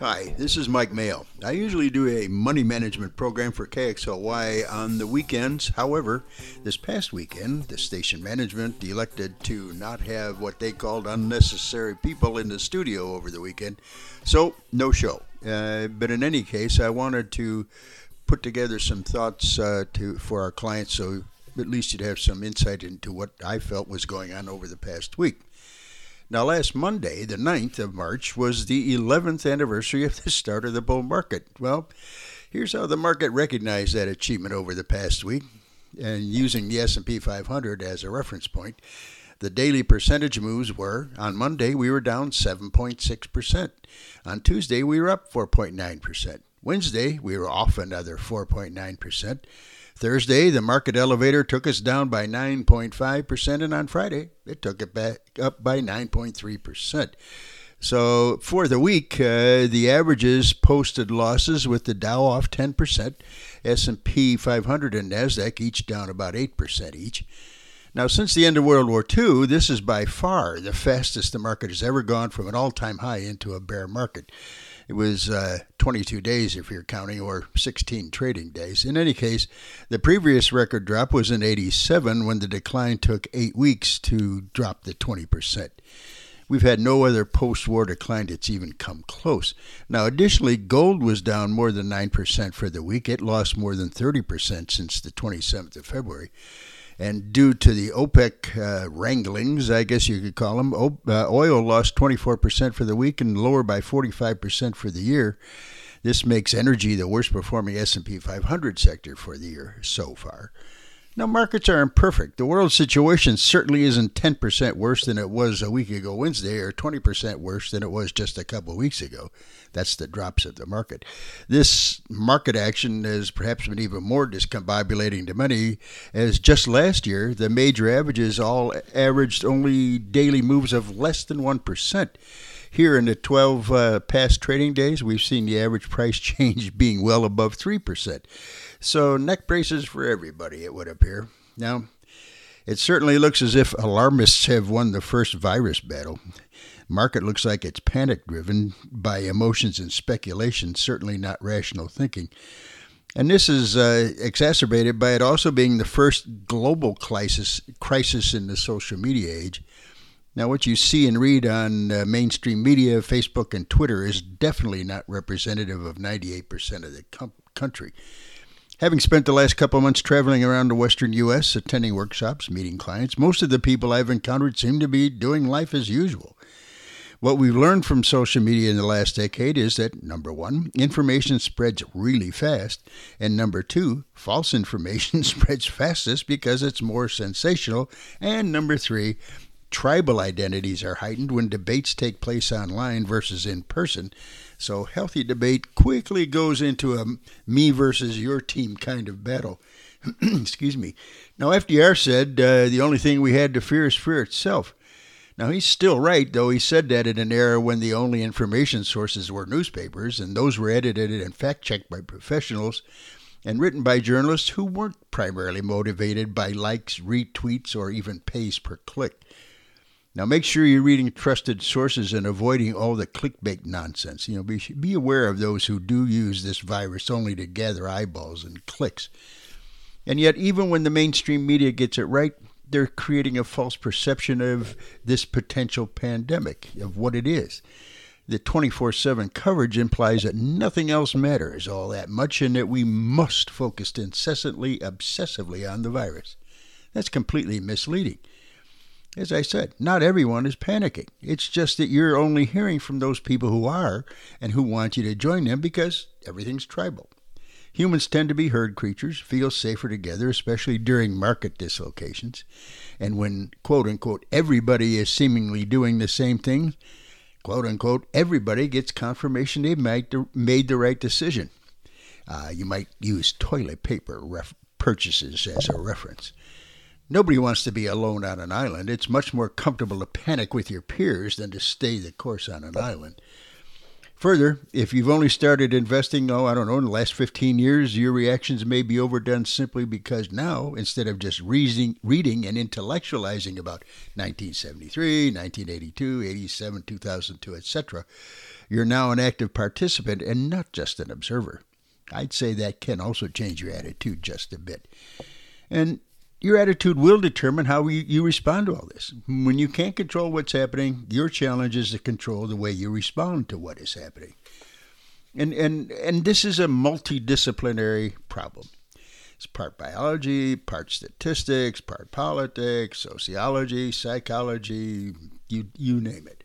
Hi, this is Mike Maehl. I usually do a money management program for KXLY on the weekends. However, this past weekend, the station management elected to not have what they called unnecessary people in the studio over the weekend, so no show. Uh, but in any case, I wanted to put together some thoughts uh, to for our clients, so at least you'd have some insight into what I felt was going on over the past week. Now, last Monday, the 9th of March, was the 11th anniversary of the start of the bull market. Well, here's how the market recognized that achievement over the past week. And using the S&P 500 as a reference point, the daily percentage moves were on Monday we were down 7.6%. On Tuesday we were up 4.9%. Wednesday we were off another 4.9%. Thursday, the market elevator took us down by 9.5%, and on Friday, it took it back up by 9.3%. So for the week, uh, the averages posted losses with the Dow off 10%, S&P 500 and Nasdaq each down about 8% each. Now, since the end of World War II, this is by far the fastest the market has ever gone from an all-time high into a bear market. It was uh, 22 days, if you're counting, or 16 trading days. In any case, the previous record drop was in 87 when the decline took eight weeks to drop the 20%. We've had no other post war decline that's even come close. Now, additionally, gold was down more than 9% for the week. It lost more than 30% since the 27th of February. And due to the OPEC uh, wranglings, I guess you could call them, uh, oil lost 24% for the week and lower by 45% for the year. This makes energy the worst performing S&P 500 sector for the year so far. Now, markets are imperfect. The world situation certainly isn't 10% worse than it was a week ago Wednesday or 20% worse than it was just a couple of weeks ago. That's the drops of the market. This market action has perhaps been even more discombobulating to many, as just last year, the major averages all averaged only daily moves of less than 1%. Here in the 12 uh, past trading days, we've seen the average price change being well above 3%. So, neck braces for everybody, it would appear. Now, it certainly looks as if alarmists have won the first virus battle. Market looks like it's panic driven by emotions and speculation, certainly not rational thinking. And this is uh, exacerbated by it also being the first global crisis crisis in the social media age. Now, what you see and read on uh, mainstream media, Facebook, and Twitter is definitely not representative of 98% of the com- country. Having spent the last couple of months traveling around the western U.S., attending workshops, meeting clients, most of the people I've encountered seem to be doing life as usual. What we've learned from social media in the last decade is that number one, information spreads really fast, and number two, false information spreads fastest because it's more sensational, and number three, tribal identities are heightened when debates take place online versus in person. So healthy debate quickly goes into a me versus your team kind of battle. Excuse me. Now, FDR said uh, the only thing we had to fear is fear itself. Now, he's still right, though he said that in an era when the only information sources were newspapers, and those were edited and fact checked by professionals and written by journalists who weren't primarily motivated by likes, retweets, or even pays per click. Now, make sure you're reading trusted sources and avoiding all the clickbait nonsense. You know, be, be aware of those who do use this virus only to gather eyeballs and clicks. And yet, even when the mainstream media gets it right, they're creating a false perception of this potential pandemic, of what it is. The 24 7 coverage implies that nothing else matters all that much and that we must focus incessantly, obsessively on the virus. That's completely misleading. As I said, not everyone is panicking. It's just that you're only hearing from those people who are and who want you to join them because everything's tribal. Humans tend to be herd creatures, feel safer together, especially during market dislocations. And when, quote unquote, everybody is seemingly doing the same thing, quote unquote, everybody gets confirmation they've made the right decision. Uh, you might use toilet paper ref- purchases as a reference. Nobody wants to be alone on an island. It's much more comfortable to panic with your peers than to stay the course on an island. Further, if you've only started investing, oh, I don't know, in the last 15 years, your reactions may be overdone simply because now, instead of just reading, reading and intellectualizing about 1973, 1982, 87, 2002, etc., you're now an active participant and not just an observer. I'd say that can also change your attitude just a bit. And your attitude will determine how you, you respond to all this. When you can't control what's happening, your challenge is to control the way you respond to what is happening. And, and, and this is a multidisciplinary problem. It's part biology, part statistics, part politics, sociology, psychology, you, you name it.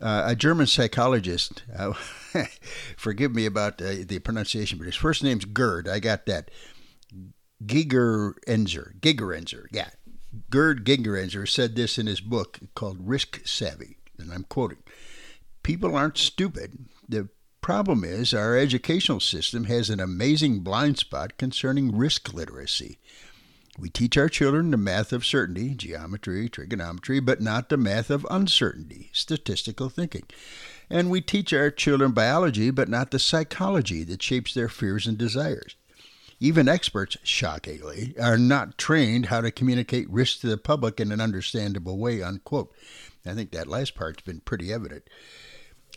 Uh, a German psychologist, uh, forgive me about the pronunciation, but his first name's Gerd. I got that. Gigerenzer, Gigerenzer, yeah. Gerd Gigerenzer said this in his book called Risk Savvy, and I'm quoting People aren't stupid. The problem is our educational system has an amazing blind spot concerning risk literacy. We teach our children the math of certainty, geometry, trigonometry, but not the math of uncertainty, statistical thinking. And we teach our children biology, but not the psychology that shapes their fears and desires. Even experts, shockingly, are not trained how to communicate risk to the public in an understandable way, unquote. I think that last part's been pretty evident.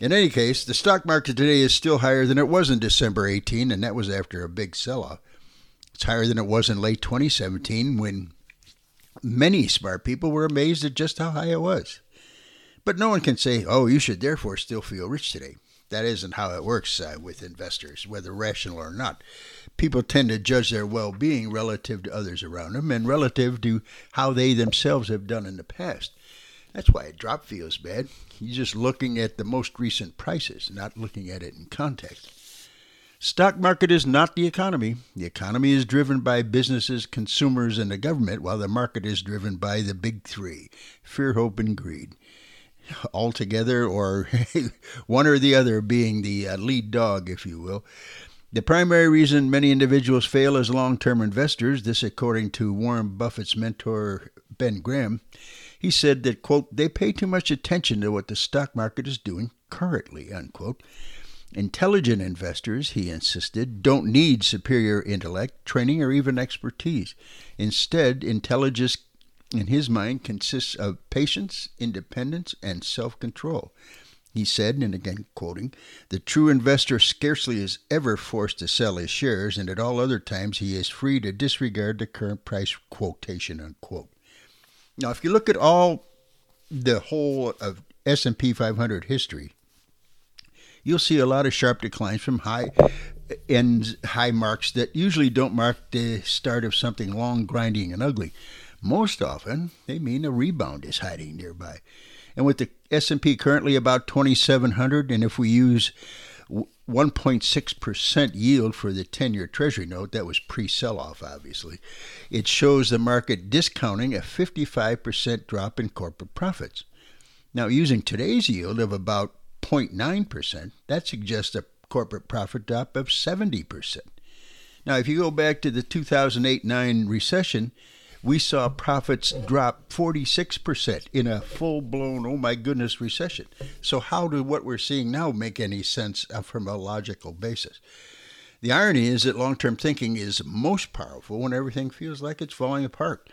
In any case, the stock market today is still higher than it was in December 18, and that was after a big sell off. It's higher than it was in late 2017 when many smart people were amazed at just how high it was. But no one can say, oh, you should therefore still feel rich today. That isn't how it works uh, with investors, whether rational or not. People tend to judge their well being relative to others around them and relative to how they themselves have done in the past. That's why a drop feels bad. You're just looking at the most recent prices, not looking at it in context. Stock market is not the economy. The economy is driven by businesses, consumers, and the government, while the market is driven by the big three fear, hope, and greed altogether, or one or the other being the uh, lead dog, if you will. The primary reason many individuals fail as long term investors, this according to Warren Buffett's mentor Ben Graham, he said that, quote, they pay too much attention to what the stock market is doing currently, unquote. Intelligent investors, he insisted, don't need superior intellect, training, or even expertise. Instead, intelligence in his mind consists of patience, independence, and self control. He said, and again quoting, the true investor scarcely is ever forced to sell his shares, and at all other times he is free to disregard the current price quotation unquote. Now, if you look at all the whole of S&P 500 history, you'll see a lot of sharp declines from high ends, high marks that usually don't mark the start of something long, grinding, and ugly. Most often, they mean a rebound is hiding nearby. And with the S&P currently about 2700 and if we use 1.6% yield for the 10-year treasury note that was pre-sell-off obviously it shows the market discounting a 55% drop in corporate profits now using today's yield of about 0.9% that suggests a corporate profit drop of 70% now if you go back to the 2008-9 recession we saw profits drop 46% in a full blown, oh my goodness, recession. So, how do what we're seeing now make any sense uh, from a logical basis? The irony is that long term thinking is most powerful when everything feels like it's falling apart.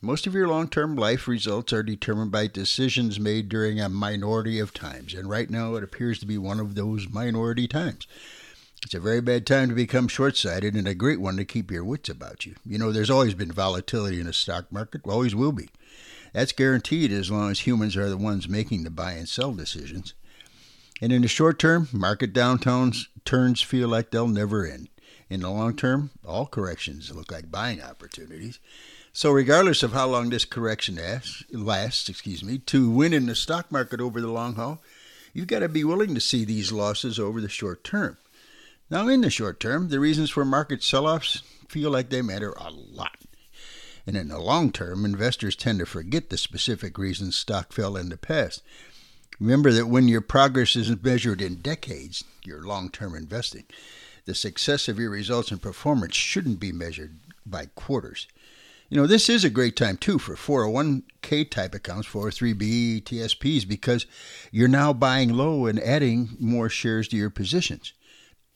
Most of your long term life results are determined by decisions made during a minority of times, and right now it appears to be one of those minority times. It's a very bad time to become short sighted and a great one to keep your wits about you. You know, there's always been volatility in the stock market, always will be. That's guaranteed as long as humans are the ones making the buy and sell decisions. And in the short term, market downtowns turns feel like they'll never end. In the long term, all corrections look like buying opportunities. So, regardless of how long this correction lasts, lasts, excuse me, to win in the stock market over the long haul, you've got to be willing to see these losses over the short term. Now, in the short term, the reasons for market sell offs feel like they matter a lot. And in the long term, investors tend to forget the specific reasons stock fell in the past. Remember that when your progress is measured in decades, your long term investing, the success of your results and performance shouldn't be measured by quarters. You know, this is a great time too for 401k type accounts, 403b, TSPs, because you're now buying low and adding more shares to your positions.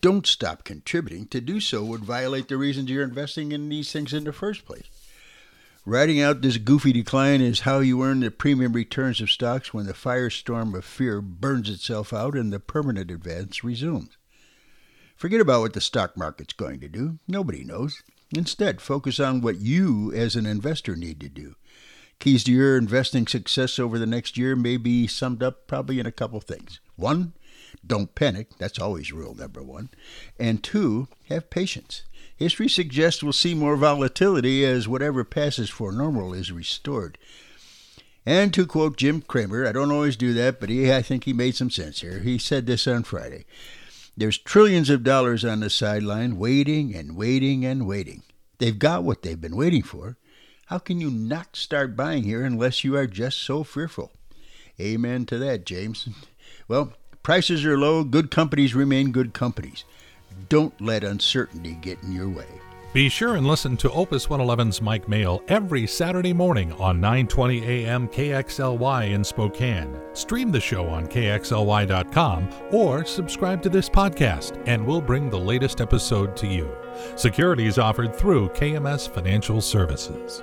Don't stop contributing. To do so would violate the reasons you're investing in these things in the first place. Riding out this goofy decline is how you earn the premium returns of stocks when the firestorm of fear burns itself out and the permanent advance resumes. Forget about what the stock market's going to do. Nobody knows. Instead, focus on what you as an investor need to do. Keys to your investing success over the next year may be summed up probably in a couple things. One, don't panic. That's always rule number one. And two, have patience. History suggests we'll see more volatility as whatever passes for normal is restored. And to quote Jim Cramer, I don't always do that, but he, I think he made some sense here. He said this on Friday. There's trillions of dollars on the sideline waiting and waiting and waiting. They've got what they've been waiting for. How can you not start buying here unless you are just so fearful? Amen to that, James. Well, prices are low, good companies remain good companies. Don't let uncertainty get in your way. Be sure and listen to Opus 111's Mike Maehl every Saturday morning on 9:20 a.m. KXLY in Spokane. Stream the show on kxly.com or subscribe to this podcast and we'll bring the latest episode to you. Securities offered through KMS Financial Services.